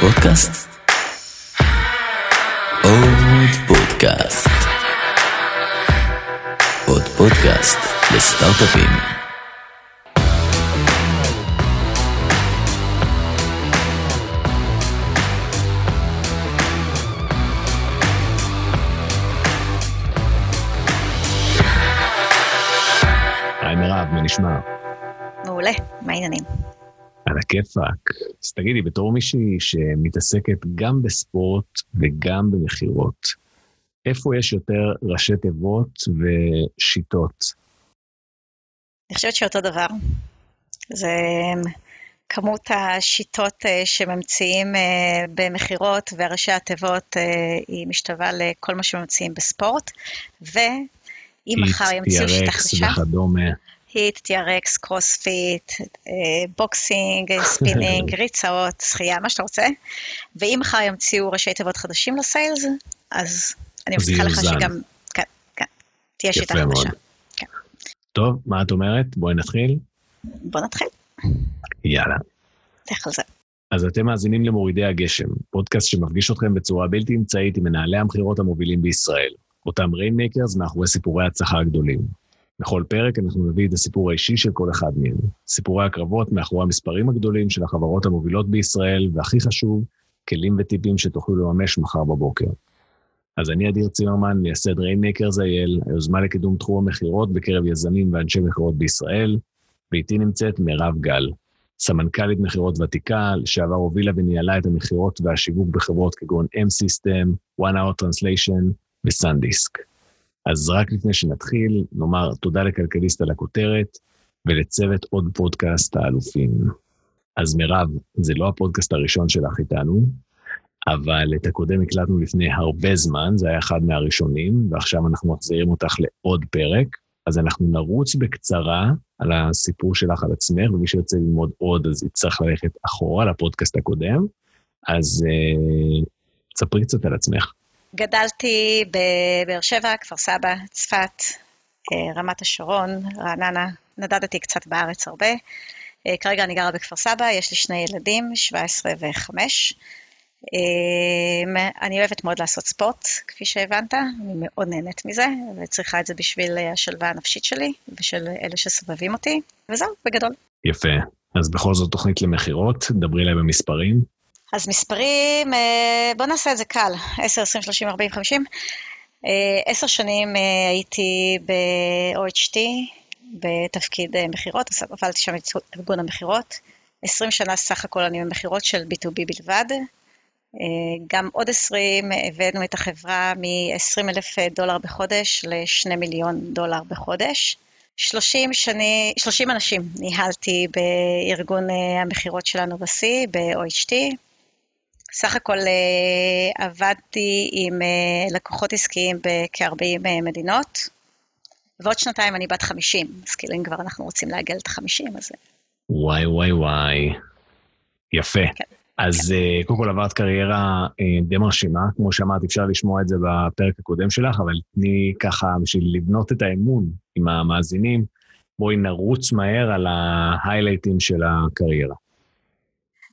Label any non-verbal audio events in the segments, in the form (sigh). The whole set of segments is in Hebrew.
פודקאסט? עוד פודקאסט. עוד פודקאסט לסטארט-אפים. היי מירב, מה נשמע? מעולה, מה העניינים? על הכיפאק. אז תגידי, בתור מישהי שמתעסקת גם בספורט וגם במכירות, איפה יש יותר ראשי תיבות ושיטות? אני חושבת שאותו דבר. זה כמות השיטות אה, שממציאים אה, במכירות וראשי התיבות אה, היא משתווה לכל מה שממציאים בספורט, ואם מחר ימציאו שיטה חדשה, וכדומה. HIIT, TRX, קרוספיט, boxing, ספינינג, (laughs) ריצות, שחייה, מה שאתה רוצה, ואם מחר ימציאו ראשי תיבות חדשים ל sales, אז אני מבטיחה לך. שגם, כן, כן, תהיה שיטה. חדשה. טוב, מה את אומרת? בואי נתחיל. בוא נתחיל, יאללה. לך על זה. אז אתם מאזינים למורידי הגשם, פודקאסט שמפגיש אתכם בצורה בלתי אמצעית עם מנהלי המכירות המובילים בישראל, אותם rainmakers מאחורי סיפורי ההצלחה הגדולים. בכל פרק אנחנו נביא את הסיפור האישי של כל אחד מהם, סיפורי הקרבות מאחורי המספרים הגדולים של החברות המובילות בישראל, והכי חשוב, כלים וטיפים שתוכלו לממש מחר בבוקר. אז אני אדיר צימרמן, מייסד Rainmakers IL, היוזמה לקידום תחום המכירות בקרב יזמים ואנשי מכירות בישראל, ואיתי נמצאת מירב גל, סמנכ"לית מכירות ותיקה, לשעבר הובילה וניהלה את המכירות והשיווק בחברות כגון M-System, One Hour Translation וסנדיסק. אז רק לפני שנתחיל, נאמר תודה לכלכליסט על הכותרת, ולצוות עוד פודקאסט האלופים. אז מירב, זה לא הפודקאסט הראשון שלך איתנו, אבל את הקודם הקלטנו לפני הרבה זמן, זה היה אחד מהראשונים, ועכשיו אנחנו מחזירים אותך לעוד פרק. אז אנחנו נרוץ בקצרה על הסיפור שלך על עצמך, ומי שירצה ללמוד עוד, אז יצטרך ללכת אחורה לפודקאסט הקודם. אז אה, ספרי קצת על עצמך. גדלתי בבאר שבע, כפר סבא, צפת, אה, רמת השרון, רעננה, נדדתי קצת בארץ הרבה. אה, כרגע אני גרה בכפר סבא, יש לי שני ילדים, 17 ו-5. אני אוהבת מאוד לעשות ספורט, כפי שהבנת, אני מאוד נהנית מזה, וצריכה את זה בשביל אה, השלווה הנפשית שלי ושל אלה שסובבים אותי, וזהו, בגדול. יפה. אז בכל זאת תוכנית למכירות, דברי אליי במספרים. אז מספרים, אה, בוא נעשה את זה קל, 10, 20, 30, 40, 50. אה, עשר שנים אה, הייתי ב-OHT בתפקיד אה, מכירות, הובלתי שם את ארגון המכירות. 20 שנה סך הכל אני במכירות של B2B בלבד. גם עוד 20 הבאנו את החברה מ-20 אלף דולר בחודש ל-2 מיליון דולר בחודש. 30 שני, 30 אנשים ניהלתי בארגון המכירות שלנו בשיא, ב-OHT. סך הכל אה, עבדתי עם אה, לקוחות עסקיים בכ-40 אה, מדינות, ועוד שנתיים אני בת 50, אז כאילו אם כבר אנחנו רוצים לעגל את ה-50, אז וואי וואי וואי. יפה. כן, אז אה, קודם כל עברת קריירה די מרשימה, כמו שאמרת, אפשר לשמוע את זה בפרק הקודם שלך, אבל תני ככה, בשביל לבנות את האמון עם המאזינים, בואי נרוץ מהר על ההיילייטים של הקריירה.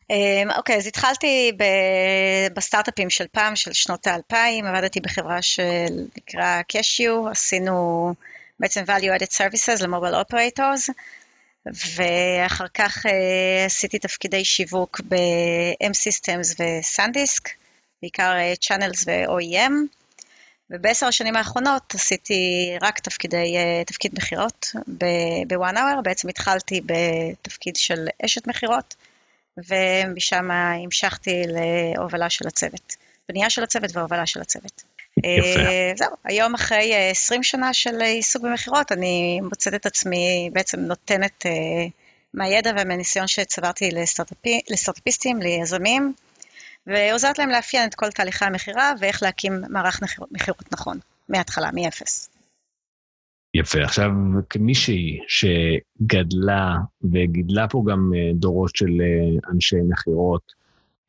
אמ, אוקיי, אז התחלתי בסטארט-אפים של פעם, של שנות האלפיים, עבדתי בחברה שנקרא קשיו, עשינו בעצם value added services למוביל אופרטורס, ואחר כך אה, עשיתי תפקידי שיווק ב-M-Systems וסנדיסק, בעיקר אה, channels ו-OEM, ובעשר השנים האחרונות עשיתי רק תפקידי, אה, תפקיד מכירות ב-one hour, בעצם התחלתי בתפקיד של אשת מכירות, ומשם המשכתי להובלה של הצוות, בנייה של הצוות והובלה של הצוות. יפה. אה, זהו, היום אחרי אה, 20 שנה של אה, עיסוק במכירות, אני מוצאת את עצמי בעצם נותנת אה, מהידע ומהניסיון שצברתי לסטארט-אפי- לסטארט-אפיסטים, ליזמים, ועוזרת להם לאפיין את כל תהליכי המכירה ואיך להקים מערך מכיר- מכירות נכון, מההתחלה, מאפס. יפה. עכשיו, כמישהי שגדלה וגידלה פה גם אה, דורות של אה, אנשי מכירות,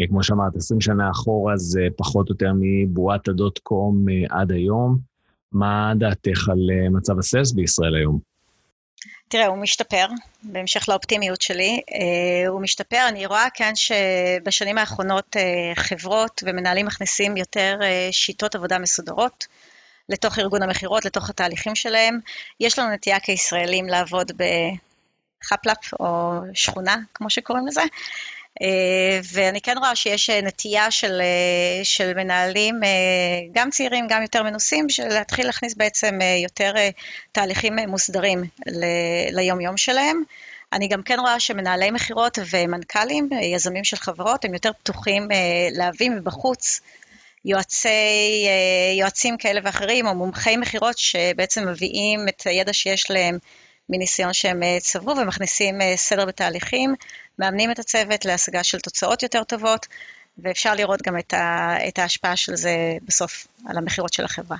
אה, כמו שאמרת, 20 שנה אחורה זה פחות או יותר מבועת הדוט קום עד היום. מה דעתך על מצב הסלס בישראל היום? תראה, הוא משתפר, בהמשך לאופטימיות שלי, הוא משתפר. אני רואה כאן שבשנים האחרונות חברות ומנהלים מכניסים יותר שיטות עבודה מסודרות לתוך ארגון המכירות, לתוך התהליכים שלהם. יש לנו נטייה כישראלים לעבוד בחפלאפ או שכונה, כמו שקוראים לזה, אה, ואני כן רואה שיש אה, נטייה של, אה, של מנהלים, גם צעירים, גם יותר מנוסים, של להתחיל להכניס בעצם יותר תהליכים מוסדרים ליום-יום שלהם. אני גם כן רואה שמנהלי מכירות ומנכ"לים, יזמים של חברות, הם יותר פתוחים להביא מבחוץ יועצי, יועצים כאלה ואחרים, או מומחי מכירות שבעצם מביאים את הידע שיש להם מניסיון שהם צברו ומכניסים סדר בתהליכים. מאמנים את הצוות להשגה של תוצאות יותר טובות, ואפשר לראות גם את, ה, את ההשפעה של זה בסוף על המכירות של החברה.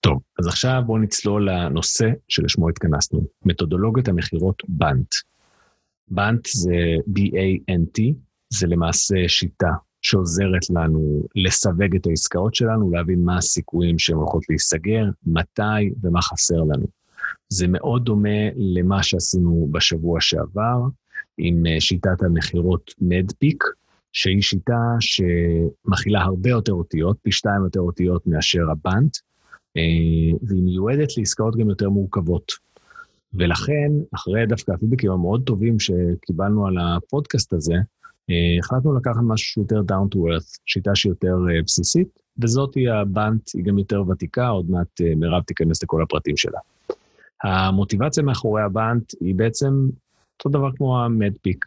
טוב, אז עכשיו בואו נצלול לנושא שלשמו התכנסנו, מתודולוגיות המכירות בנט. בנט זה B-A-N-T, זה למעשה שיטה שעוזרת לנו לסווג את העסקאות שלנו, להבין מה הסיכויים שהן הולכות להיסגר, מתי ומה חסר לנו. זה מאוד דומה למה שעשינו בשבוע שעבר, עם אה, שיטת המכירות מדפיק, שהיא שיטה שמכילה הרבה יותר אותיות, פי שתיים יותר אותיות מאשר הבנט, אה, והיא מיועדת לעסקאות גם יותר מורכבות. ולכן, אחרי דווקא הפידבקים המאוד טובים שקיבלנו על הפודקאסט הזה, החלטנו לקחת משהו שהוא יותר down to earth, שיטה שהיא יותר בסיסית, וזאת היא ה BANT, היא גם יותר ותיקה, עוד מעט מירב תיכנס לכל הפרטים שלה. המוטיבציה מאחורי ה BANT היא בעצם אותו דבר כמו ה MEDDPICC.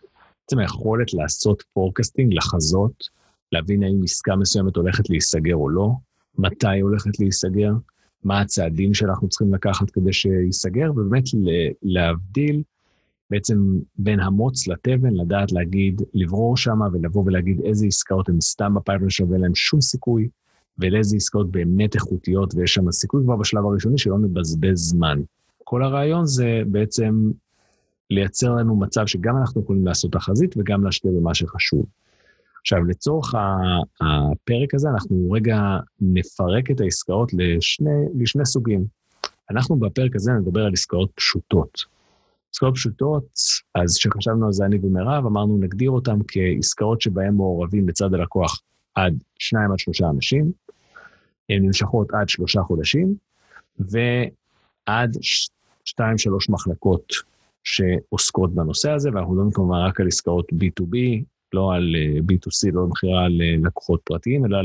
בעצם היכולת לעשות forecasting, לחזות, להבין האם עסקה מסוימת הולכת להיסגר או לא, מתי היא הולכת להיסגר, מה הצעדים שאנחנו צריכים לקחת כדי שייסגר, ובאמת להבדיל בעצם בין המוץ לתבן, לדעת להגיד, לברור שמה ולבוא ולהגיד איזה עסקאות הן סתם בפייפר שווה להן שום סיכוי, ולאיזה עסקאות באמת איכותיות, ויש שם סיכוי כבר בשלב הראשוני שלא נבזבז זמן. כל הרעיון זה בעצם לייצר לנו מצב שגם אנחנו יכולים לעשות תחזית וגם להשקיע במה שחשוב. עכשיו, לצורך הפרק הזה, אנחנו רגע נפרק את העסקאות לשני, לשני סוגים. אנחנו בפרק הזה נדבר על עסקאות פשוטות. עסקאות פשוטות, אז כשחשבנו על זה אני ומירב, אמרנו נגדיר אותן כעסקאות שבהן מעורבים בצד הלקוח עד שניים עד שלושה אנשים, הן נמשכות עד שלושה חודשים, ועד שתיים-שלוש מחלקות שעוסקות בנושא הזה, ואנחנו מדברים כמובן רק על עסקאות B2B, לא על אה, B2C, לא מכירה ללקוחות פרטיים, אלא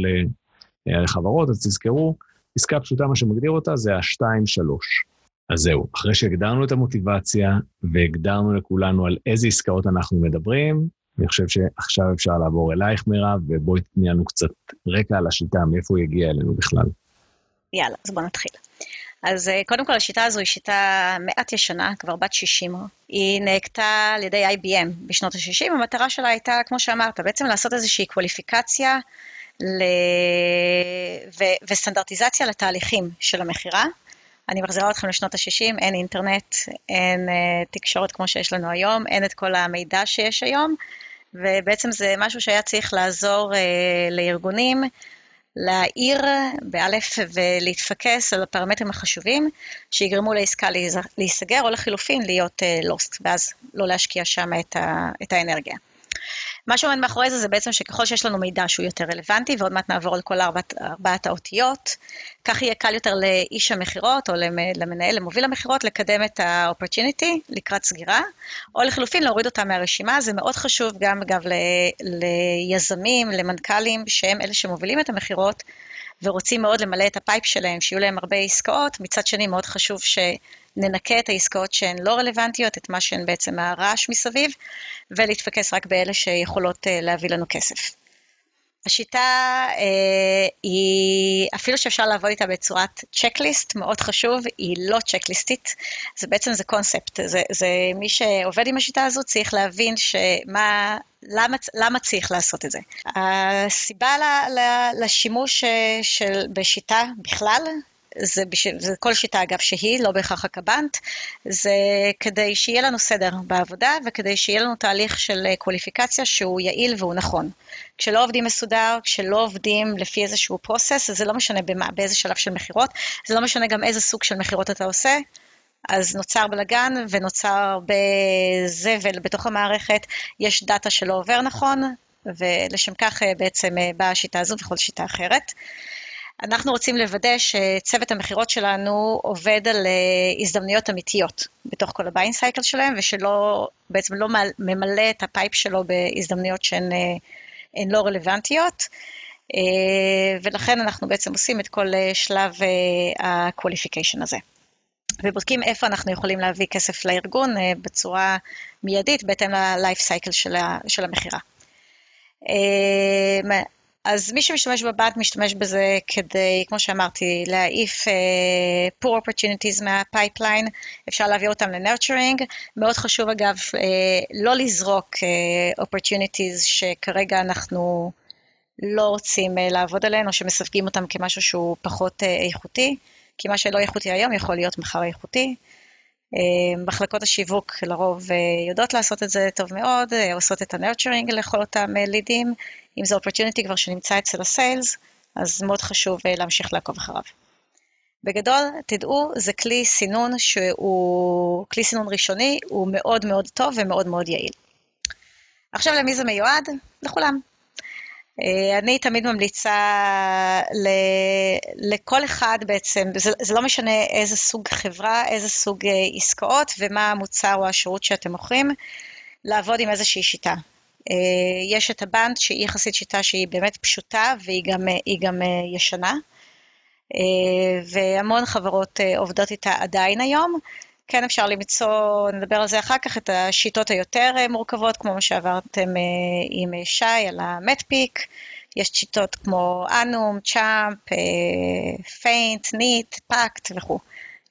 לחברות, אז תזכרו, עסקה פשוטה, מה שמגדיר אותה זה ה-2-3. אז זהו, אחרי שהגדרנו את המוטיבציה והגדרנו לכולנו על איזה עסקאות אנחנו מדברים, אני חושב שעכשיו אפשר לעבור אלייך, מירב, ובואי תתני לנו קצת רקע על השיטה, מאיפה היא הגיעה אלינו בכלל. יאללה, אז בואו נתחיל. אז אה, קודם כל השיטה הזו היא שיטה מעט ישנה, כבר בת 60. היא נהגתה על ידי IBM בשנות ה-60, המטרה שלה הייתה, כמו שאמרת, בעצם לעשות איזושהי קווליפיקציה ל... ו... וסטנדרטיזציה לתהליכים של המכירה. אני מחזירה אתכם לשנות ה-60, אין אינטרנט, אין uh, תקשורת כמו שיש לנו היום, אין את כל המידע שיש היום, ובעצם זה משהו שהיה צריך לעזור uh, לארגונים להעיר באלף ולהתפקס על הפרמטרים החשובים שיגרמו לעסקה להיסגר, או לחילופין להיות לוסט, uh, ואז לא להשקיע שם את, ה, את האנרגיה. מה שעומד מאחורי זה, זה בעצם שככל שיש לנו מידע שהוא יותר רלוונטי, ועוד מעט נעבור על כל ארבעת, ארבעת האותיות, כך יהיה קל יותר לאיש המכירות, או למנהל, למוביל המכירות, לקדם את ה-opportunity לקראת סגירה, או לחלופין להוריד אותה מהרשימה. זה מאוד חשוב גם, אגב, ליזמים, למנכ"לים, שהם אלה שמובילים את המכירות, ורוצים מאוד למלא את ה pipe שלהם, שיהיו להם הרבה עסקאות. מצד שני, מאוד חשוב ש... ננקה את העסקאות שהן לא רלוונטיות, את מה שהן בעצם הרעש מסביב, ולהתפקס רק באלה שיכולות אה, להביא לנו כסף. השיטה אה, היא, אפילו שאפשר לעבוד איתה בצורת checklist, מאוד חשוב, היא לא צ'קליסטית, זה בעצם זה קונספט, זה, זה מי שעובד עם השיטה הזו צריך להבין שמה, למה, למה צריך לעשות את זה. הסיבה ל, ל, לשימוש אה, של, בשיטה בכלל, זה, בשביל, זה כל שיטה אגב שהיא, לא בהכרח הקב"נט, זה כדי שיהיה לנו סדר בעבודה וכדי שיהיה לנו תהליך של קווליפיקציה שהוא יעיל והוא נכון. כשלא עובדים מסודר, כשלא עובדים לפי איזשהו פרוסס, זה לא משנה במה, באיזה שלב של מכירות, זה לא משנה גם איזה סוג של מכירות אתה עושה, אז נוצר בלאגן ונוצר הרבה זבל בתוך המערכת, יש דאטה שלא עובר נכון, ולשם כך אה, בעצם אה, באה השיטה הזו וכל שיטה אחרת. אנחנו רוצים לוודא שצוות המכירות שלנו עובד על אה, הזדמנויות אמיתיות בתוך כל ה buying cycle שלהם, ושלא, בעצם לא ממלא את ה pipe שלו בהזדמנויות שהן לא רלוונטיות. ולכן אנחנו בעצם עושים את כל שלב ה-qualification הזה. ובודקים איפה אנחנו יכולים להביא כסף לארגון בצורה מיידית, בהתאם ל-life cycle של המכירה. אז מי שמשתמש ב BANT משתמש בזה כדי, כמו שאמרתי, להעיף אה, poor opportunities מה pipeline, אפשר להעביר אותם ל nurturing. מאוד חשוב אגב אה, לא לזרוק אה, opportunities שכרגע אנחנו לא רוצים אה, לעבוד עליהן, או שמסווגים אותם כמשהו שהוא פחות אה, איכותי, כי מה שלא איכותי היום יכול להיות מחר איכותי. מחלקות השיווק לרוב יודעות לעשות את זה טוב מאוד, עושות את ה nurturing לכל אותם לידים, אם זה opportunity כבר שנמצא אצל ה sales, אז מאוד חשוב להמשיך לעקוב אחריו. בגדול, תדעו, זה כלי סינון שהוא כלי סינון ראשוני, הוא מאוד מאוד טוב ומאוד מאוד יעיל. עכשיו למי זה מיועד? לכולם. אה, אני תמיד ממליצה ל, לכל אחד בעצם, זה, זה לא משנה איזה סוג חברה, איזה סוג אה, עסקאות ומה המוצר או השירות שאתם מוכרים, לעבוד עם איזושהי שיטה. אה, יש את הבנד שהיא יחסית שיטה שהיא באמת פשוטה והיא גם, גם ישנה, והמון חברות עובדות איתה עדיין היום. כן אפשר למצוא, נדבר על זה אחר כך, את השיטות היותר אה, מורכבות, כמו מה שעברתם אה, עם אה, שי על ה MEDDPICC. יש שיטות כמו ANUM, CHAMP, FAINT, NEAT, PACT וכו'.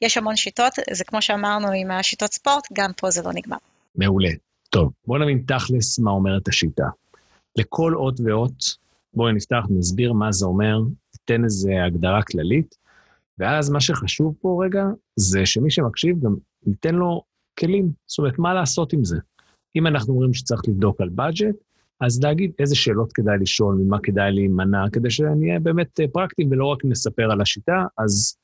יש המון שיטות, זה כמו שאמרנו עם השיטות ספורט, גם פה זה לא נגמר. מעולה. טוב, בואו נבין תכלס מה אומרת השיטה. לכל אות ואות, בואו נפתח, נסביר מה זה אומר, ניתן איזו הגדרה כללית, ואז מה שחשוב פה רגע, זה שמי שמקשיב גם ניתן לו כלים. זאת אומרת, מה לעשות עם זה? אם אנחנו אומרים שצריך לבדוק על בדג'ט, אז להגיד איזה שאלות כדאי לשאול, ממה כדאי להימנע, כדי שנהיה באמת אה, פרקטיים ולא רק נספר על השיטה, אז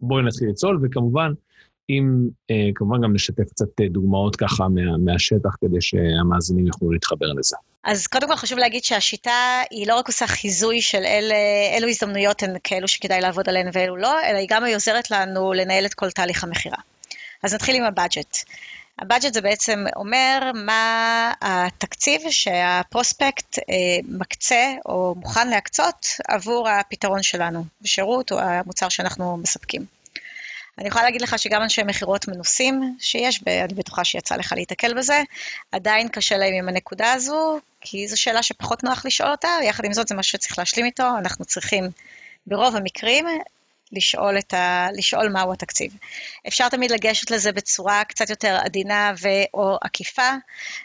בואי נתחיל לצלול, וכמובן, אם, אה, כמובן גם נשתף קצת אה, דוגמאות ככה מה, מהשטח, כדי שהמאזינים יוכלו להתחבר לזה. אז קודם כל חשוב להגיד שהשיטה היא לא רק עושה חיזוי של אלה, אילו הזדמנויות הן כאלו שכדאי לעבוד עליהן ואלו לא, אלא היא גם עוזרת לנו לנהל את כל תהליך המכירה. אז נתחיל עם ה budget. ה budget זה בעצם אומר מה התקציב שה prospect אה, מקצה או מוכן להקצות עבור הפתרון שלנו, בשירות או המוצר שאנחנו מספקים. אני יכולה להגיד לך שגם אנשי מכירות מנוסים שיש, ואני בטוחה שיצא לך להיתקל בזה, עדיין קשה להם עם הנקודה הזו, כי זו שאלה שפחות נוח לשאול אותה, ויחד עם זאת זה משהו שצריך להשלים איתו, אנחנו צריכים ברוב המקרים לשאול, ה... לשאול מהו התקציב. אפשר תמיד לגשת לזה בצורה קצת יותר עדינה ו/או עקיפה,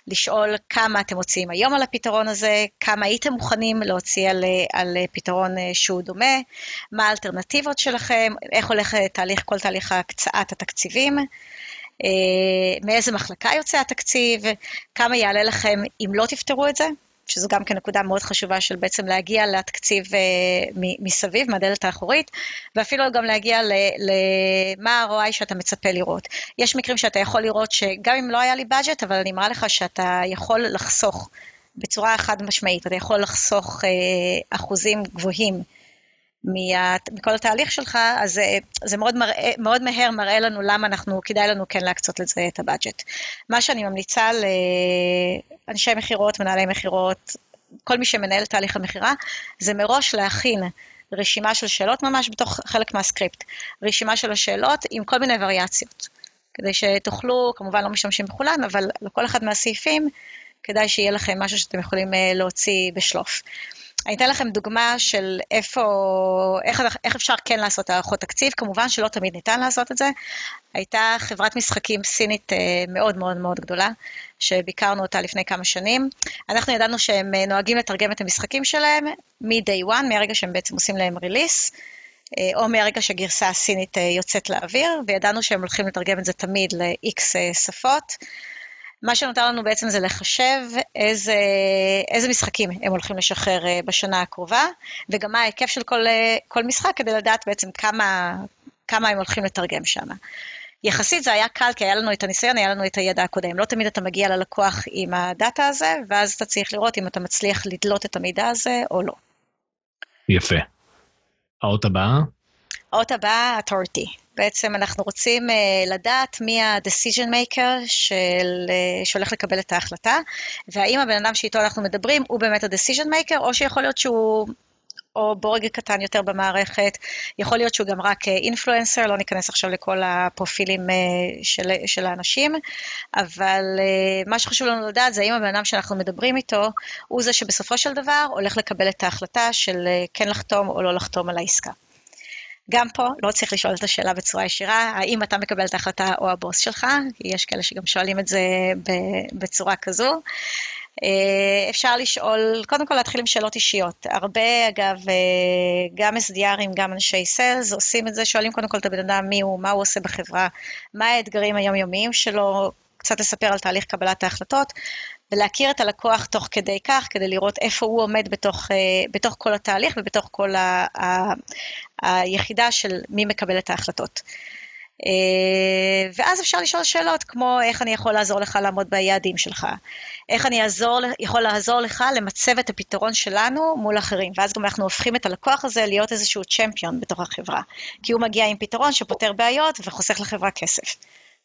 לשאול כמה אתם מוציאים היום על הפתרון הזה, כמה הייתם מוכנים להוציא על, על פתרון אה, שהוא דומה, מה האלטרנטיבות שלכם, איך הולך תהליך, כל תהליך הקצאת התקציבים. אה, מאיזה מחלקה יוצא התקציב, כמה יעלה לכם אם לא תפתרו את זה, שזו גם כן נקודה מאוד חשובה של בעצם להגיע לתקציב uh, מסביב, מהדלת האחורית, ואפילו גם להגיע למה ה-ROI שאתה מצפה לראות. יש מקרים שאתה יכול לראות שגם אם לא היה לי בדג'ט, אבל אני מראה לך שאתה יכול לחסוך בצורה חד משמעית, אתה יכול לחסוך uh, אחוזים גבוהים מכל התהליך שלך, אז זה, זה מאוד, מראה, מאוד מהר מראה לנו למה אנחנו, כדאי לנו כן להקצות לזה את הבאג'ט. מה שאני ממליצה לאנשי מכירות, מנהלי מכירות, כל מי שמנהל את תהליך המכירה, זה מראש להכין רשימה של שאלות ממש בתוך חלק מהסקריפט. רשימה של השאלות עם כל מיני וריאציות. כדי שתוכלו, כמובן לא משתמשים בכולן, אבל לכל אחד מהסעיפים, כדאי שיהיה לכם משהו שאתם יכולים אה, להוציא בשלוף. אני אתן לכם דוגמה של איפה, איך, איך אפשר כן לעשות הערכות תקציב, כמובן שלא תמיד ניתן לעשות את זה. הייתה חברת משחקים סינית אה, מאוד מאוד מאוד גדולה, שביקרנו אותה לפני כמה שנים. אנחנו ידענו שהם אה, נוהגים לתרגם את המשחקים שלהם מ-day one, מהרגע שהם בעצם עושים להם ריליס. אה, או מהרגע שהגרסה הסינית יוצאת לאוויר, וידענו שהם הולכים לתרגם את זה תמיד ל-X שפות. מה שנותר לנו בעצם זה לחשב איזה, איזה משחקים הם הולכים לשחרר אה, בשנה הקרובה, וגם מה ההיקף של כל, אה, כל משחק, כדי לדעת בעצם כמה, כמה הם הולכים לתרגם שם. יחסית זה היה קל, כי היה לנו את הניסיון, היה לנו את הידע הקודם. לא תמיד אתה מגיע ללקוח עם הדאטה הזה, ואז אתה צריך לראות אם אתה מצליח לדלות את המידע הזה או לא. יפה. האות הבאה? האות הבאה, authority. בעצם אנחנו רוצים uh, לדעת מי ה-decision maker של, uh, שהולך לקבל את ההחלטה, והאם הבן אדם שאיתו אנחנו מדברים הוא באמת ה-decision maker, או שיכול להיות שהוא או בורג קטן יותר במערכת, יכול להיות שהוא גם רק אינפלואנסר, לא ניכנס עכשיו לכל הפרופילים של, של האנשים, אבל מה שחשוב לנו לדעת זה האם הבן אדם שאנחנו מדברים איתו, הוא זה שבסופו של דבר הולך לקבל את ההחלטה של כן לחתום או לא לחתום על העסקה. גם פה לא צריך לשאול את השאלה בצורה ישירה, האם אתה מקבל את ההחלטה או הבוס שלך, יש כאלה שגם שואלים את זה בצורה כזו. אה, אפשר לשאול, קודם כל להתחיל עם שאלות אישיות. הרבה, אגב, אה, גם SDRים, גם אנשי סיילס, עושים את זה, שואלים קודם כל את הבן אדם מי הוא, מה הוא עושה בחברה, מה האתגרים היומיומיים שלו, קצת לספר על תהליך קבלת ההחלטות, ולהכיר את הלקוח תוך כדי כך, כדי לראות איפה הוא עומד בתוך, אה, בתוך כל התהליך ובתוך כל ה, ה, היחידה של מי מקבל את ההחלטות. אה, ואז אפשר לשאול שאלות כמו איך אני יכול לעזור לך לעמוד ביעדים שלך, איך אני אעזור, יכול לעזור לך למצב את הפתרון שלנו מול אחרים, ואז גם אנחנו הופכים את הלקוח הזה להיות איזשהו צ'מפיון בתוך החברה, כי הוא מגיע עם פתרון שפותר בעיות וחוסך לחברה כסף.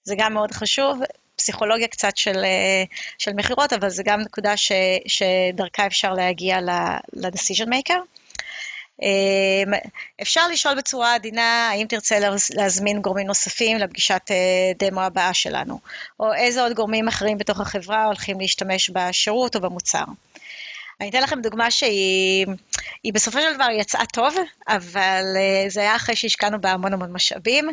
זה גם מאוד חשוב, פסיכולוגיה קצת של, אה, של מכירות, אבל זה גם נקודה ש, שדרכה אפשר להגיע ל-decision maker. אמ, אפשר לשאול בצורה עדינה, האם תרצה להזמין גורמים נוספים לפגישת אה, דמו הבאה שלנו, או איזה עוד גורמים אחרים בתוך החברה הולכים להשתמש בשירות או במוצר. אני אתן לכם דוגמה שהיא בסופו של דבר יצאה טוב, אבל uh, זה היה אחרי שהשקענו בה המון המון משאבים.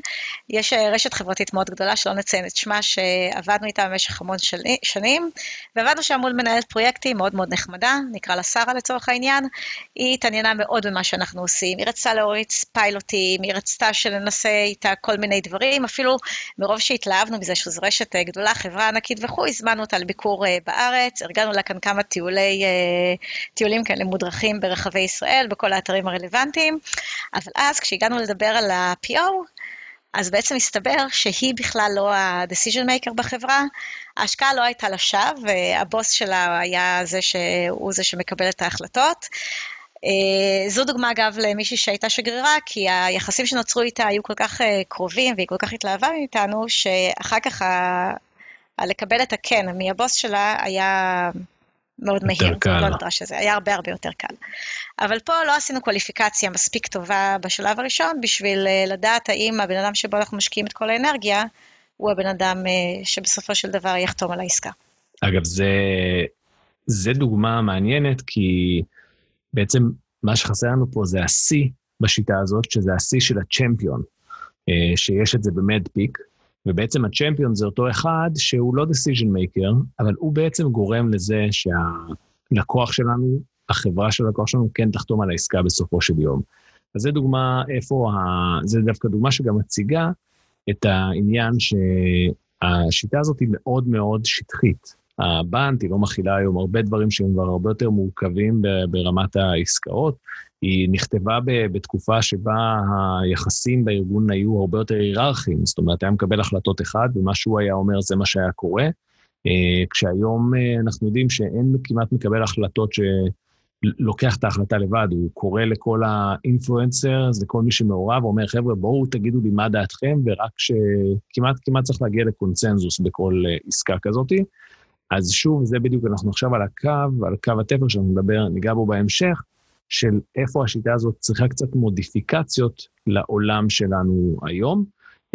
יש uh, רשת חברתית מאוד גדולה, שלא נציין את שמה, שעבדנו איתה במשך המון של, שנים, ועבדנו שם מול מנהלת פרויקטים מאוד מאוד נחמדה, נקרא לה שרה לצורך העניין. היא התעניינה מאוד במה שאנחנו עושים, היא רצתה להוריץ פיילוטים, היא רצתה שננסה איתה כל מיני דברים, אפילו מרוב שהתלהבנו מזה שזו רשת uh, גדולה, חברה ענקית וכו', הזמנו אותה לביקור בארץ, ארגנו לה כאן כמה טיולי... טיולים כאלה מודרכים ברחבי ישראל, בכל האתרים הרלוונטיים, אבל אז כשהגענו לדבר על ה-PO, אז בעצם הסתבר שהיא בכלל לא ה-decision maker בחברה, ההשקעה לא הייתה לשווא, הבוס שלה היה זה שהוא זה שמקבל את ההחלטות. אה, זו דוגמה, אגב, למישהי שהייתה שגרירה, כי היחסים שנוצרו איתה היו כל כך אה, קרובים והיא כל כך התלהבה מאיתנו, שאחר כך ה... לקבל את הכן מהבוס שלה היה מאוד מהיר. לא נדרש לזה, היה הרבה הרבה יותר קל. אבל פה לא עשינו קוליפיקציה מספיק טובה בשלב הראשון בשביל אה, לדעת האם הבן אדם שבו אנחנו משקיעים את כל האנרגיה, הוא הבן אדם אה, שבסופו של דבר יחתום על העסקה. אגב, זה, זה דוגמה מעניינת, כי בעצם מה שחסר לנו פה זה השיא בשיטה הזאת, שזה השיא של הצ'מפיון, אה, שיש את זה במדפיק, ובעצם הצ'מפיון זה אותו אחד שהוא לא decision maker, אבל הוא בעצם גורם לזה שהלקוח שלנו, החברה של הלקוח שלנו, כן תחתום על העסקה בסופו של יום. אז זו דוגמה איפה. זה דווקא דוגמה שגם מציגה את העניין שהשיטה הזאת היא מאוד מאוד שטחית. הבנט, היא לא מכילה היום הרבה דברים שהם כבר הרבה יותר מורכבים ברמת העסקאות. היא נכתבה בתקופה שבה היחסים בארגון היו הרבה יותר היררכיים, זאת אומרת, היה מקבל החלטות אחד, ומה שהוא היה אומר זה מה שהיה קורה. אה, כשהיום אה, אנחנו יודעים שאין כמעט מקבל החלטות שלוקח את ההחלטה לבד, הוא קורא לכל האינפלואנסר, זה כל מי שמעורב, אומר, חבר'ה, בואו תגידו לי מה דעתכם, ורק שכמעט כמעט צריך להגיע לקונצנזוס בכל אה, עסקה כזאתי. אז שוב, זה בדיוק, אנחנו עכשיו על הקו, על קו התפר שאנחנו נדבר, ניגע בו בהמשך, של איפה השיטה הזאת צריכה קצת מודיפיקציות לעולם שלנו היום,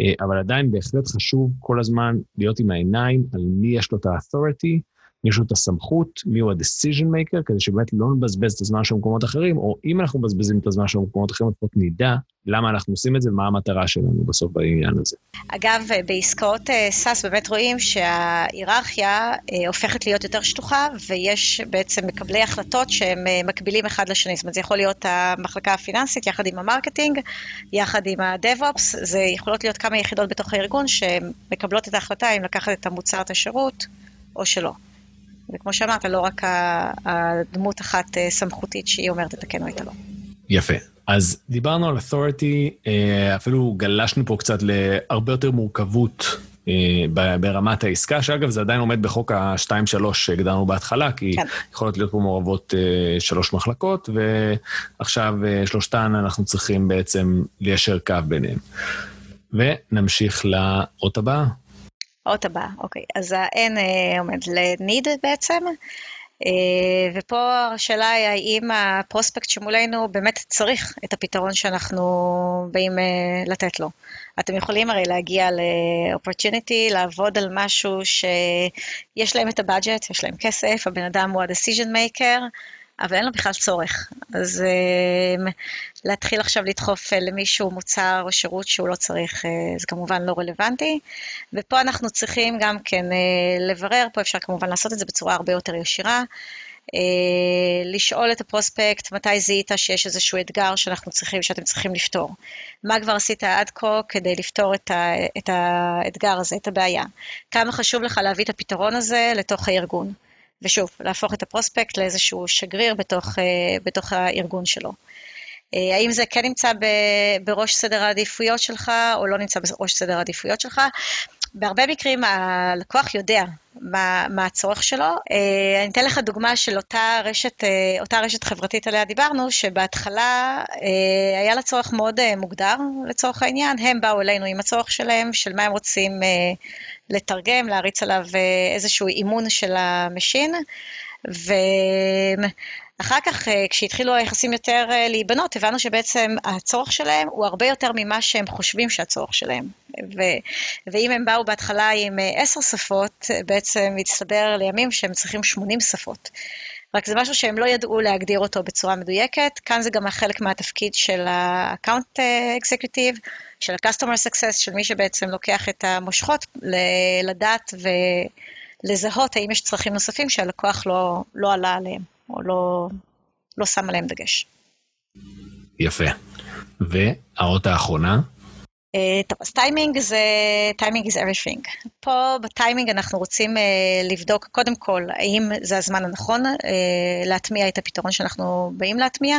אה, אבל עדיין בהחלט חשוב כל הזמן להיות עם העיניים על מי יש לו את ה-authority, יש לו את הסמכות, מי הוא ה-decision maker, כדי שבאמת לא נבזבז את הזמן שלנו במקומות אחרים, או אם אנחנו מבזבזים את הזמן שלנו במקומות אחרים, לפחות נדע למה אנחנו עושים את זה ומה המטרה שלנו בסוף בעניין הזה. אגב, בעסקאות אה, באמת רואים שההיררכיה אה, הופכת להיות יותר שטוחה, ויש בעצם מקבלי החלטות שהם אה, מקבילים אחד לשני. זאת אומרת, זה יכול להיות המחלקה הפיננסית יחד עם ה marketing, יחד עם ה-DevOps, זה יכולות להיות כמה יחידות בתוך הארגון שמקבלות את ההחלטה אם לקחת את המוצר, את השירות, או שלא. וכמו שאמרת, לא רק הדמות אחת סמכותית שהיא אומרת את הכן או את הלא. יפה. אז דיברנו על authority, אה, אפילו גלשנו פה קצת להרבה יותר מורכבות אה, ברמת העסקה, שאגב, זה עדיין עומד בחוק ה-2-3 שהגדרנו בהתחלה, כי כן. יכולות להיות פה מעורבות אה, שלוש מחלקות, ועכשיו שלושתן אנחנו צריכים בעצם ליישר קו ביניהם. ונמשיך לאות הבאה. האות הבאה, אוקיי. אז ה-N עומד ל-need בעצם. אה, ופה השאלה היא האם הפרוספקט שמולנו באמת צריך את הפתרון שאנחנו באים אה, לתת לו. אתם יכולים הרי להגיע ל-opportunity, לעבוד על משהו שיש להם את הבאג'ט, יש להם כסף, הבן אדם הוא ה-decision maker, אבל אין לו בכלל צורך. אז uh, להתחיל עכשיו לדחוף uh, למישהו מוצר או שירות שהוא לא צריך, uh, זה כמובן לא רלוונטי. ופה אנחנו צריכים גם כן uh, לברר, פה אפשר כמובן לעשות את זה בצורה הרבה יותר ישירה. Uh, לשאול את הפרוספקט מתי זיהית שיש איזשהו אתגר שאנחנו צריכים, שאתם צריכים לפתור. מה כבר עשית עד כה כדי לפתור את, ה, את האתגר הזה, את הבעיה. כמה חשוב לך להביא את הפתרון הזה לתוך הארגון. ושוב, להפוך את הפרוספקט לאיזשהו שגריר בתוך, אה, בתוך הארגון שלו. אה, האם זה כן נמצא בראש סדר העדיפויות שלך, או לא נמצא בראש סדר העדיפויות שלך? בהרבה מקרים הלקוח יודע מה, מה הצורך שלו. אה, אני אתן לך דוגמה של אותה רשת, אותה רשת חברתית עליה דיברנו, שבהתחלה היה לה צורך מאוד מוגדר לצורך העניין. הם באו אלינו עם הצורך שלהם, של מה הם רוצים לתרגם, להריץ עליו אה, איזשהו אימון של ה machine, ואחר כך, אה, כשהתחילו היחסים יותר אה, להיבנות, הבנו שבעצם הצורך שלהם הוא הרבה יותר ממה שהם חושבים שהצורך שלהם. ו, ואם הם באו בהתחלה עם עשר שפות, בעצם הצטבר לימים שהם צריכים 80 שפות. רק זה משהו שהם לא ידעו להגדיר אותו בצורה מדויקת. כאן זה גם חלק מהתפקיד של ה-account executive, של ה-customer success, של מי שבעצם לוקח את המושכות לדעת ולזהות האם יש צרכים נוספים שהלקוח לא, לא עלה עליהם, לא, לא שם עליהם דגש. יפה. והאות האחרונה? אה, טוב, אז טיימינג זה, timing is everything. פה בטיימינג אנחנו רוצים אה, לבדוק קודם כל האם זה הזמן הנכון אה, להטמיע את הפתרון שאנחנו באים להטמיע.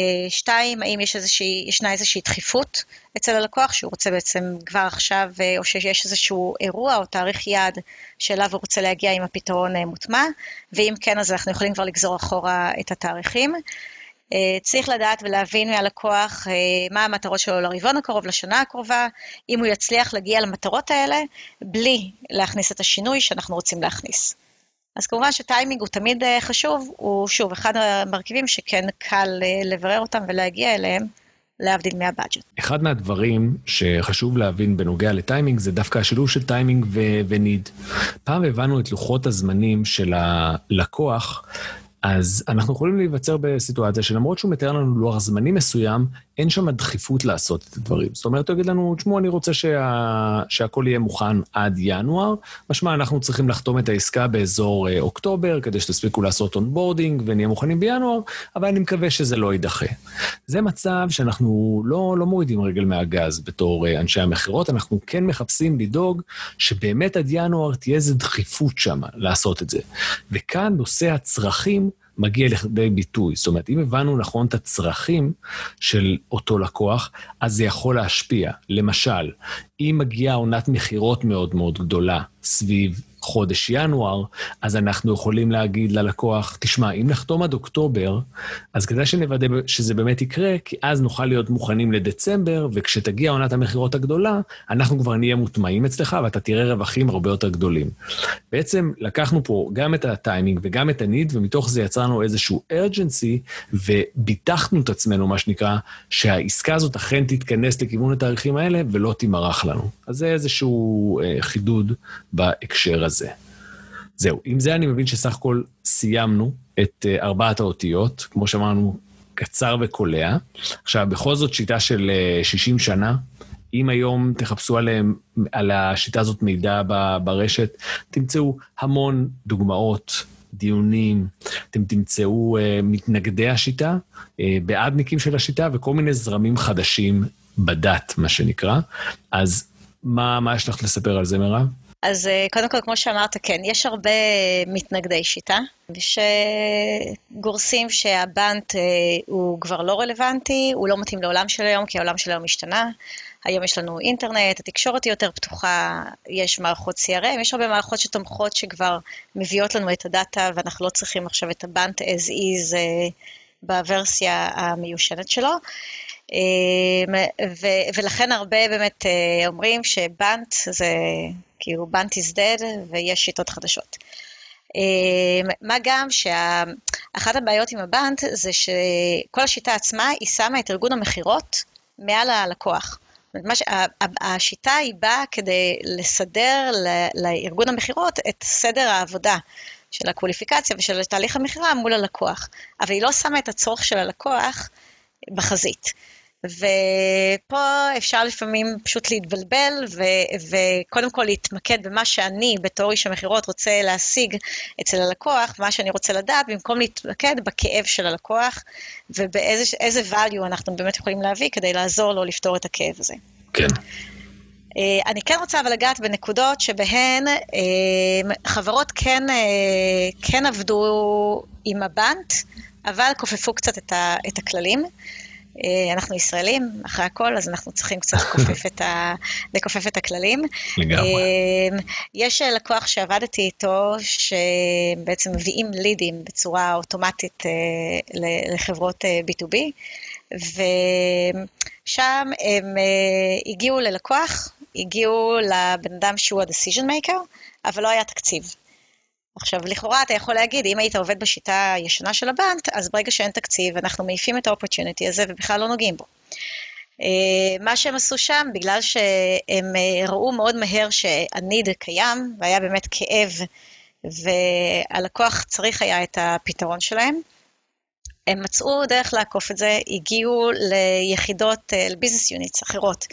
אה, שתיים, האם יש איזושהי, ישנה איזושהי דחיפות אצל הלקוח, שהוא רוצה בעצם כבר עכשיו, אה, או שיש איזשהו אירוע או תאריך יעד שאליו הוא רוצה להגיע עם הפתרון אה, מוטמע, ואם כן, אז אנחנו יכולים כבר לגזור אחורה את התאריכים. צריך לדעת ולהבין מהלקוח מה המטרות שלו לרבעון הקרוב, לשנה הקרובה, אם הוא יצליח להגיע למטרות האלה, בלי להכניס את השינוי שאנחנו רוצים להכניס. אז כמובן שטיימינג הוא תמיד אה, חשוב, הוא שוב אחד המרכיבים שכן קל אה, לברר אותם ולהגיע אליהם. להבדיל מה budget. אחד מהדברים שחשוב להבין בנוגע לטיימינג זה דווקא השילוב של טיימינג ו need. גם אם הבנו את לוחות הזמנים של הלקוח אז אנחנו יכולים להיווצר בסיטואציה שלמרות שהוא מתאר לנו לוח זמנים מסוים, אין שם דחיפות לעשות את הדברים. זאת אומרת, הוא יגיד לנו, תשמעו, אני רוצה שה... שהכל יהיה מוכן עד ינואר, משמע אנחנו צריכים לחתום את העסקה באזור אה, אוקטובר, כדי שתספיקו לעשות onboarding ונהיה מוכנים בינואר, אבל אני מקווה שזה לא יידחה. זה מצב שאנחנו לא, לא מורידים רגל מהגז בתור אה, אנשי המכירות, אנחנו כן מחפשים לדאוג שבאמת עד ינואר תהיה איזו דחיפות שם לעשות את זה. וכאן נושא הצרכים מגיע לכדי ביטוי. זאת אומרת, אם הבנו נכון את הצרכים של אותו לקוח, אז זה יכול להשפיע. למשל, אם מגיעה עונת מכירות מאוד מאוד גדולה סביב חודש ינואר, אז אנחנו יכולים להגיד ללקוח, תשמע, אם נחתום עד אוקטובר, אז כדאי שנוודא שזה באמת יקרה, כי אז נוכל להיות מוכנים לדצמבר, וכשתגיע עונת המכירות הגדולה, אנחנו כבר נהיה מוטמעים אצלך, ואתה תראה רווחים הרבה יותר גדולים. בעצם לקחנו פה גם את הטיימינג וגם את הניד, ומתוך זה יצרנו איזשהו urgency, וביטחנו את עצמנו, מה שנקרא, שהעסקה הזאת אכן תתכנס לכיוון התאריכים האלה, ולא תימרח לנו. אז זה איזשהו אה, חידוד בהקשר הזה. זהו, עם זה אני מבין שסך הכל סיימנו את uh, ארבעת האותיות, כמו שאמרנו, קצר וקולע. עכשיו, בכל זאת שיטה של uh, אה, 60 שנה, אם היום תחפשו עליהם, על השיטה הזאת מידע ברשת, תמצאו המון דוגמאות, דיונים, אתם תמצאו uh, מתנגדי השיטה, uh, בעדניקים של השיטה וכל מיני זרמים חדשים בדת, מה שנקרא. אז מה, מה יש לך לספר על זה, מירב? אז אה, קודם כל, כמו שאמרת, כן, יש הרבה מתנגדי שיטה, שגורסים שהבנט אה, הוא כבר לא רלוונטי, הוא לא מתאים לעולם של היום, כי העולם של היום השתנה. היום יש לנו אינטרנט, התקשורת היא יותר פתוחה, יש מערכות CRM, יש הרבה מערכות שתומכות שכבר מביאות לנו את הדאטה, ואנחנו לא צריכים עכשיו את הבנט as is אה, בוורסיה המיושנת שלו. ו- ולכן הרבה באמת אומרים שבנט זה כאילו בנט is dead ויש שיטות חדשות. אמ, מה גם שאחת הבעיות עם הבנט זה שכל השיטה עצמה, היא שמה את ארגון המכירות מעל הלקוח. השיטה היא באה כדי לסדר לארגון המכירות את סדר העבודה של הקווליפיקציה ושל תהליך המכירה מול הלקוח, אבל היא לא שמה את הצורך של הלקוח בחזית. ופה אפשר לפעמים פשוט להתבלבל, ו- וקודם כל להתמקד במה שאני, בתור איש המכירות, רוצה להשיג אצל הלקוח, מה שאני רוצה לדעת, במקום להתמקד בכאב של הלקוח, ובאיזה value אנחנו באמת יכולים להביא כדי לעזור לו לפתור את הכאב הזה. כן. אה, אני כן רוצה אבל לגעת בנקודות שבהן אה, חברות כן, אה, כן עבדו עם הבנט, אבל כופפו קצת את הכללים. אה, אנחנו ישראלים, אחרי הכל, אז אנחנו צריכים קצת (laughs) לכופף את, ה, לכופף את הכללים. לגמרי. אה, יש לקוח שעבדתי איתו, שבעצם מביאים לידים בצורה אוטומטית אה, לחברות B2B, ושם הם הגיעו ללקוח, הגיעו לבן אדם שהוא ה-decision maker, אבל לא היה תקציב. עכשיו, לכאורה אתה יכול להגיד, אם היית עובד בשיטה הישנה של הבנק, אז ברגע שאין תקציב, אנחנו מעיפים את האופורטיוניטי הזה ובכלל לא נוגעים בו. אה, מה שהם עשו שם, בגלל שהם אה, ראו מאוד מהר שהניד קיים, והיה באמת כאב, והלקוח צריך היה את הפתרון שלהם, הם מצאו דרך לעקוף את זה, הגיעו ליחידות, אה, לביזנס יוניטס אחרות,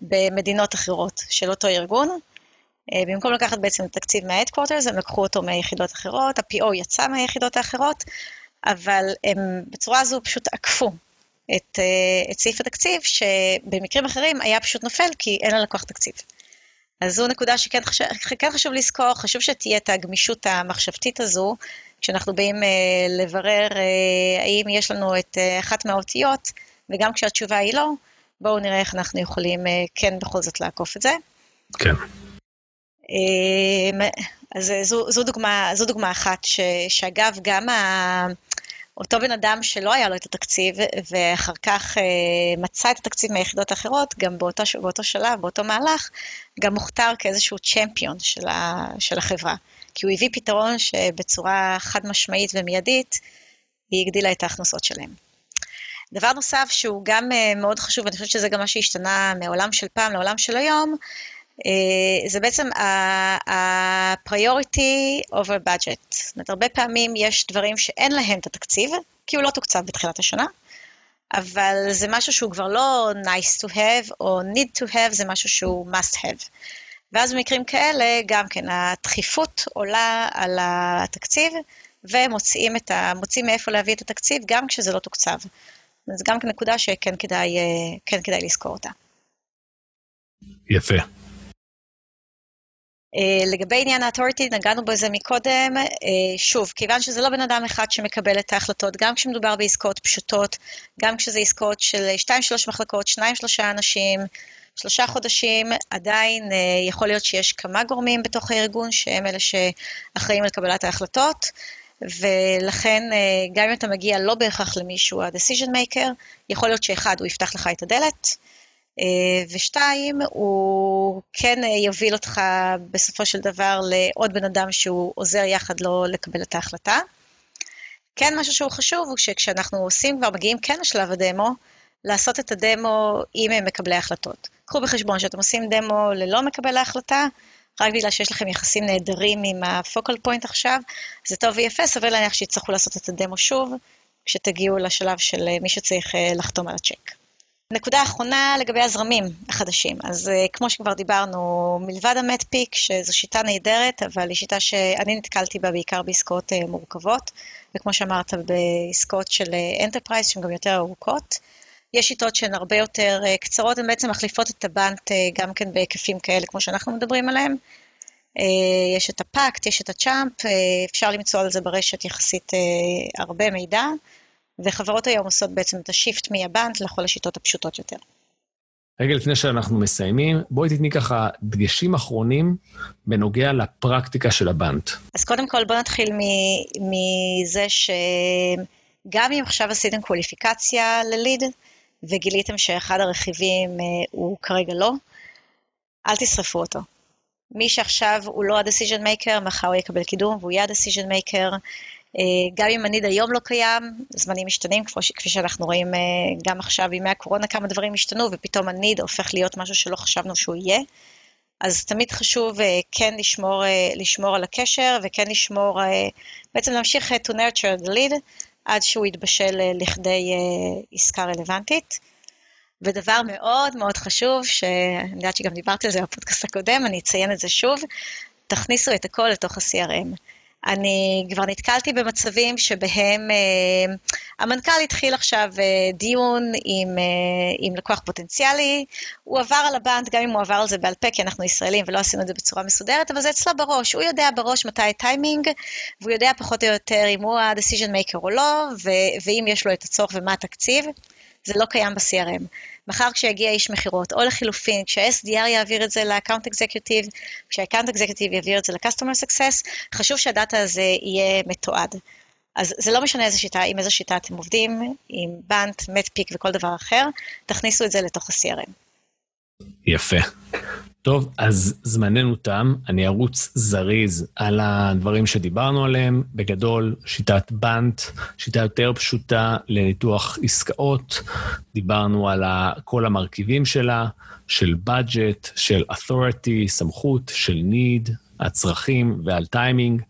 במדינות אחרות של אותו ארגון, במקום לקחת בעצם תקציב מה-Headquarters, הם לקחו אותו מיחידות אחרות, ה-PO יצא מהיחידות האחרות, אבל הם בצורה הזו פשוט עקפו את, אה, את סעיף התקציב, שבמקרים אחרים היה פשוט נופל כי אין ללקוח תקציב. אז זו נקודה שכן חשוב, כן חשוב לזכור, חשוב שתהיה את הגמישות המחשבתית הזו, כשאנחנו באים אה, לברר אה, האם יש לנו את אה, אחת מהאותיות, וגם כשהתשובה היא לא, בואו נראה איך אנחנו יכולים אה, כן בכל זאת לעקוף את זה. כן. אמ, אז זו, זו, דוגמה, זו דוגמה אחת, ש, שאגב, גם ה, אותו בן אדם שלא היה לו את התקציב, ואחר כך אה, מצא את התקציב מהיחידות האחרות, גם באותו, באותו שלב, באותו מהלך, גם מוכתר כאיזשהו צ'מפיון של, ה, של החברה. כי הוא הביא פתרון שבצורה חד משמעית ומיידית, היא הגדילה את ההכנסות שלהם. דבר נוסף שהוא גם אה, מאוד חשוב, ואני חושבת שזה גם מה שהשתנה מהעולם של פעם לעולם של היום, זה בעצם ה-priority over budget. זאת אומרת, הרבה פעמים יש דברים שאין להם את התקציב, כי הוא לא תוקצב בתחילת השנה, אבל זה משהו שהוא כבר לא nice to have או need to have, זה משהו שהוא must have. ואז במקרים כאלה, גם כן, הדחיפות עולה על התקציב, ומוצאים את ה... מוצאים מאיפה להביא את התקציב, גם כשזה לא תוקצב. זו גם נקודה שכן כדאי, אה, כן כדאי לזכור אותה. יפה. Uh, לגבי עניין ה-authority, נגענו בזה מקודם, uh, שוב, כיוון שזה לא בן אדם אחד שמקבל את ההחלטות, גם כשמדובר בעסקאות פשוטות, גם כשזה עסקאות של 2-3 מחלקות, 2-3 אנשים, שלושה חודשים, עדיין uh, יכול להיות שיש כמה גורמים בתוך הארגון שהם אלה שאחראים על קבלת ההחלטות, ולכן גם אם אתה מגיע לא בהכרח למישהו ה-decision maker, יכול להיות שאחד, הוא יפתח לך את הדלת, אה, ושתיים, הוא כן יוביל אותך בסופו של דבר לעוד בן אדם שהוא עוזר יחד לו לקבל את ההחלטה. כן, משהו שהוא חשוב הוא שכשאנחנו עושים, כבר מגיעים כן לשלב הדמו, לעשות את הדמו עם מקבלי ההחלטות. קחו בחשבון שאתם עושים דמו ללא מקבל ההחלטה, רק בגלל שיש לכם יחסים נהדרים עם ה focal point עכשיו, זה טוב ויפה, סביר להניח שיצטרכו לעשות את הדמו שוב, כשתגיעו לשלב של מי שצריך אה, לחתום על הצ'ק. נקודה אחרונה לגבי הזרמים החדשים. אז אה, כמו שכבר דיברנו, מלבד ה MEDDPICC, שזו שיטה נהדרת, אבל היא שיטה שאני נתקלתי בה בעיקר בעסקאות אה, מורכבות, וכמו שאמרת, בעסקאות של enterprise אה, שהן גם יותר ארוכות. יש שיטות שהן הרבה יותר קצרות, הן בעצם מחליפות את ה BANT אה, גם כן בהיקפים כאלה, כמו שאנחנו מדברים עליהם. אה, יש את הפאקט, יש את הצ'אמפ, אה, אפשר למצוא על זה ברשת יחסית הרבה מידע, וחברות היום עושות בעצם את השיפט מהבנד לכל השיטות הפשוטות יותר. רגע לפני שאנחנו מסיימים, בואי תתני ככה דגשים אחרונים בנוגע לפרקטיקה של הבנט. אז קודם כל בואו נתחיל מזה שגם אם עכשיו עשיתם קווליפיקציה לליד, וגיליתם שאחד הרכיבים הוא כרגע לא, אל תשרפו אותו. מי שעכשיו הוא לא ה-decision maker, מחר הוא יקבל קידום והוא יהיה ה-decision maker. אה, גם אם הניד היום לא קיים, זמנים משתנים, כפי שאנחנו רואים אה, גם עכשיו בימי הקורונה, כמה דברים השתנו, ופתאום הניד הופך להיות משהו שלא חשבנו שהוא יהיה. אז תמיד חשוב אה, כן לשמור, לשמור על הקשר, וכן לשמור, בעצם להמשיך to nurture the lead, עד שהוא יתבשל לכדי עסקה רלוונטית. ודבר מאוד מאוד חשוב, שאני יודעת שגם דיברתי על זה בפודקאסט הקודם, אני אציין את זה שוב, תכניסו את הכל לתוך ה-CRM. אני כבר נתקלתי במצבים שבהם אה, המנכ"ל התחיל עכשיו אה, דיון עם, אה, עם לקוח פוטנציאלי, הוא עבר על הבנד, גם אם הוא עבר על זה בעל פה, כי אנחנו ישראלים ולא עשינו את זה בצורה מסודרת, אבל זה אצלו בראש, הוא יודע בראש מתי הטיימינג, והוא יודע פחות או יותר אם הוא ה-decision maker או לא, ו- ואם יש לו את הצורך ומה התקציב. זה לא קיים ב-CRM. מחר כשיגיע איש מכירות, או לחילופין, כשה-SDR יעביר את זה ל-Account Executive, כשה-Account Executive יעביר את זה ל-Customer Success, חשוב שהדאטה הזה יהיה מתועד. אז זה לא משנה איזה שיטה, עם איזה שיטה אתם עובדים, עם בנט, מטפיק וכל דבר אחר, תכניסו את זה לתוך ה-CRM. יפה. טוב, אז זמננו תם, אני ארוץ זריז על הדברים שדיברנו עליהם. בגדול, שיטת בנט, שיטה יותר פשוטה לניתוח עסקאות. דיברנו על כל המרכיבים שלה, של budget, של authority, סמכות, של need, הצרכים ועל טיימינג.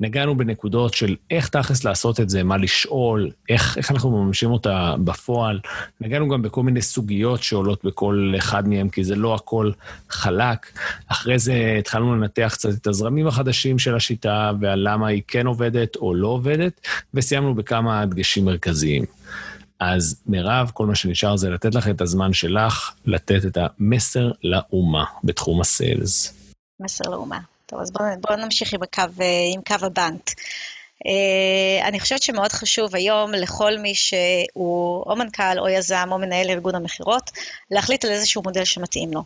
נגענו בנקודות של איך תכלס לעשות את זה, מה לשאול, איך, איך אנחנו מממשים אותה בפועל. נגענו גם בכל מיני סוגיות שעולות בכל אחד מהם, כי זה לא הכל חלק. אחרי זה התחלנו לנתח קצת את הזרמים החדשים של השיטה ועל למה היא כן עובדת או לא עובדת, וסיימנו בכמה דגשים מרכזיים. אז מירב, כל מה שנשאר זה לתת לך את הזמן שלך, לתת את המסר לאומה בתחום הסיילס. מסר לאומה. טוב, אז בואו בוא נמשיך עם הקו, עם קו הבנט. Uh, אני חושבת שמאוד חשוב היום לכל מי שהוא או מנכ"ל או יזם או מנהל ארגון המכירות, להחליט על איזשהו מודל שמתאים לו.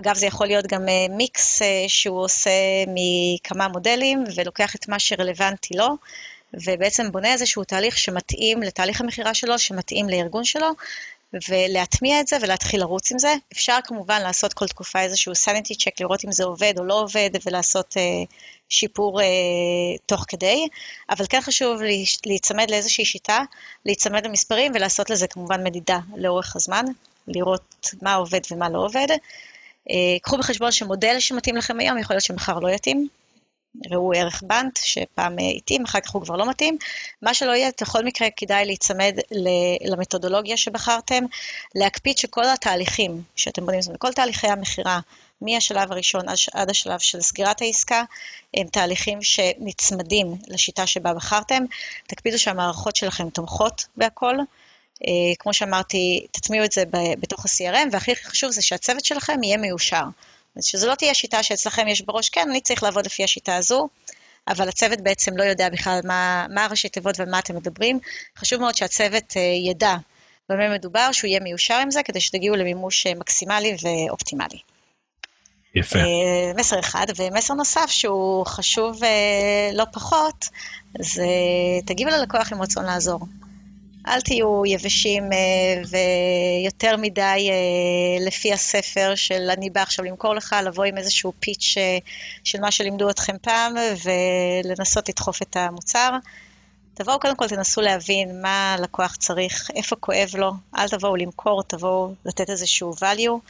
אגב, זה יכול להיות גם uh, מיקס uh, שהוא עושה מכמה מודלים ולוקח את מה שרלוונטי לו, ובעצם בונה איזשהו תהליך שמתאים לתהליך המכירה שלו, שמתאים לארגון שלו, ולהטמיע את זה ולהתחיל לרוץ עם זה. אפשר כמובן לעשות כל תקופה איזשהו sanity check, לראות אם זה עובד או לא עובד, ולעשות uh, שיפור uh, תוך כדי, אבל כן חשוב להיצמד לאיזושהי שיטה, להיצמד למספרים ולעשות לזה כמובן מדידה לאורך הזמן, לראות מה עובד ומה לא עובד. Uh, קחו בחשבון שמודל שמתאים לכם היום יכול להיות שמחר לא יתאים, ראו ערך בנט, שפעם התאים, אחר כך הוא כבר לא מתאים. מה שלא יהיה, בכל מקרה כדאי להיצמד למתודולוגיה שבחרתם, להקפיד שכל התהליכים שאתם בונים, זאת אומרת, כל תהליכי המכירה, מהשלב הראשון עד השלב של סגירת העסקה, הם תהליכים שנצמדים לשיטה שבה בחרתם. תקפידו שהמערכות שלכם תומכות בהכל. אה, כמו שאמרתי, תטמיעו את זה בתוך ה-CRM, והכי חשוב זה שהצוות שלכם יהיה מיושר. אז שזו לא תהיה שיטה שאצלכם יש בראש, כן, אני צריך לעבוד לפי השיטה הזו, אבל הצוות בעצם לא יודע בכלל מה, מה הראשי תיבות ומה אתם מדברים. חשוב מאוד שהצוות uh, ידע במה מדובר, שהוא יהיה מיושר עם זה, כדי שתגיעו למימוש uh, מקסימלי ואופטימלי. יפה. Uh, מסר אחד, ומסר נוסף שהוא חשוב לא פחות, זה תגיבו ללקוח עם רצון לעזור. אל תהיו יבשים אה, ויותר מדי אה, לפי הספר של אני בא עכשיו למכור לך, לבוא עם איזשהו פיץ' אה, של מה שלימדו אתכם פעם ולנסות לדחוף את המוצר. תבואו קודם כל, תנסו להבין מה הלקוח צריך, איפה כואב לו, אל תבואו למכור, תבואו לתת איזשהו value.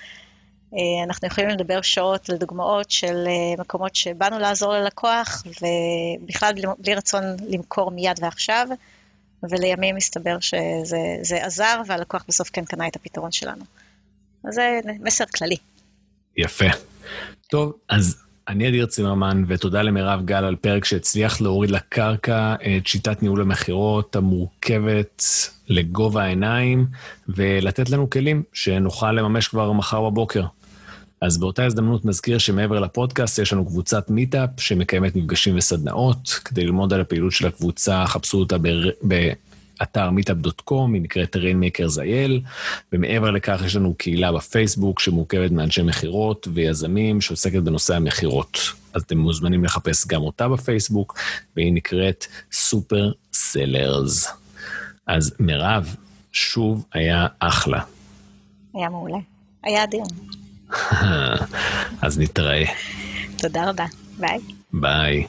אנחנו יכולים לדבר שעות על דוגמאות של מקומות שבאנו לעזור ללקוח, ובכלל בלי רצון למכור מיד ועכשיו. ולימים מסתבר שזה עזר, והלקוח בסוף כן קנה את הפתרון שלנו. אז זה מסר כללי. יפה. טוב, אז אני אדיר צימרמן, ותודה למירב גל על פרק שהצליח להוריד לקרקע את שיטת ניהול המכירות המורכבת לגובה העיניים, ולתת לנו כלים שנוכל לממש כבר מחר בבוקר. אז באותה הזדמנות נזכיר שמעבר לפודקאסט יש לנו קבוצת Meetup שמקיימת מפגשים וסדנאות. כדי ללמוד על הפעילות של הקבוצה, חפשו אותה באתר Meetup.com, היא נקראת Rainmakers IL, ומעבר לכך יש לנו קהילה בפייסבוק שמורכבת מאנשי מכירות ויזמים שעוסקת בנושא המכירות. אז אתם מוזמנים לחפש גם אותה בפייסבוק, והיא נקראת Super Sellers. אז מירב, שוב היה אחלה. היה מעולה. היה אדיר. (laughs) אז נתראה. תודה רבה. ביי. ביי.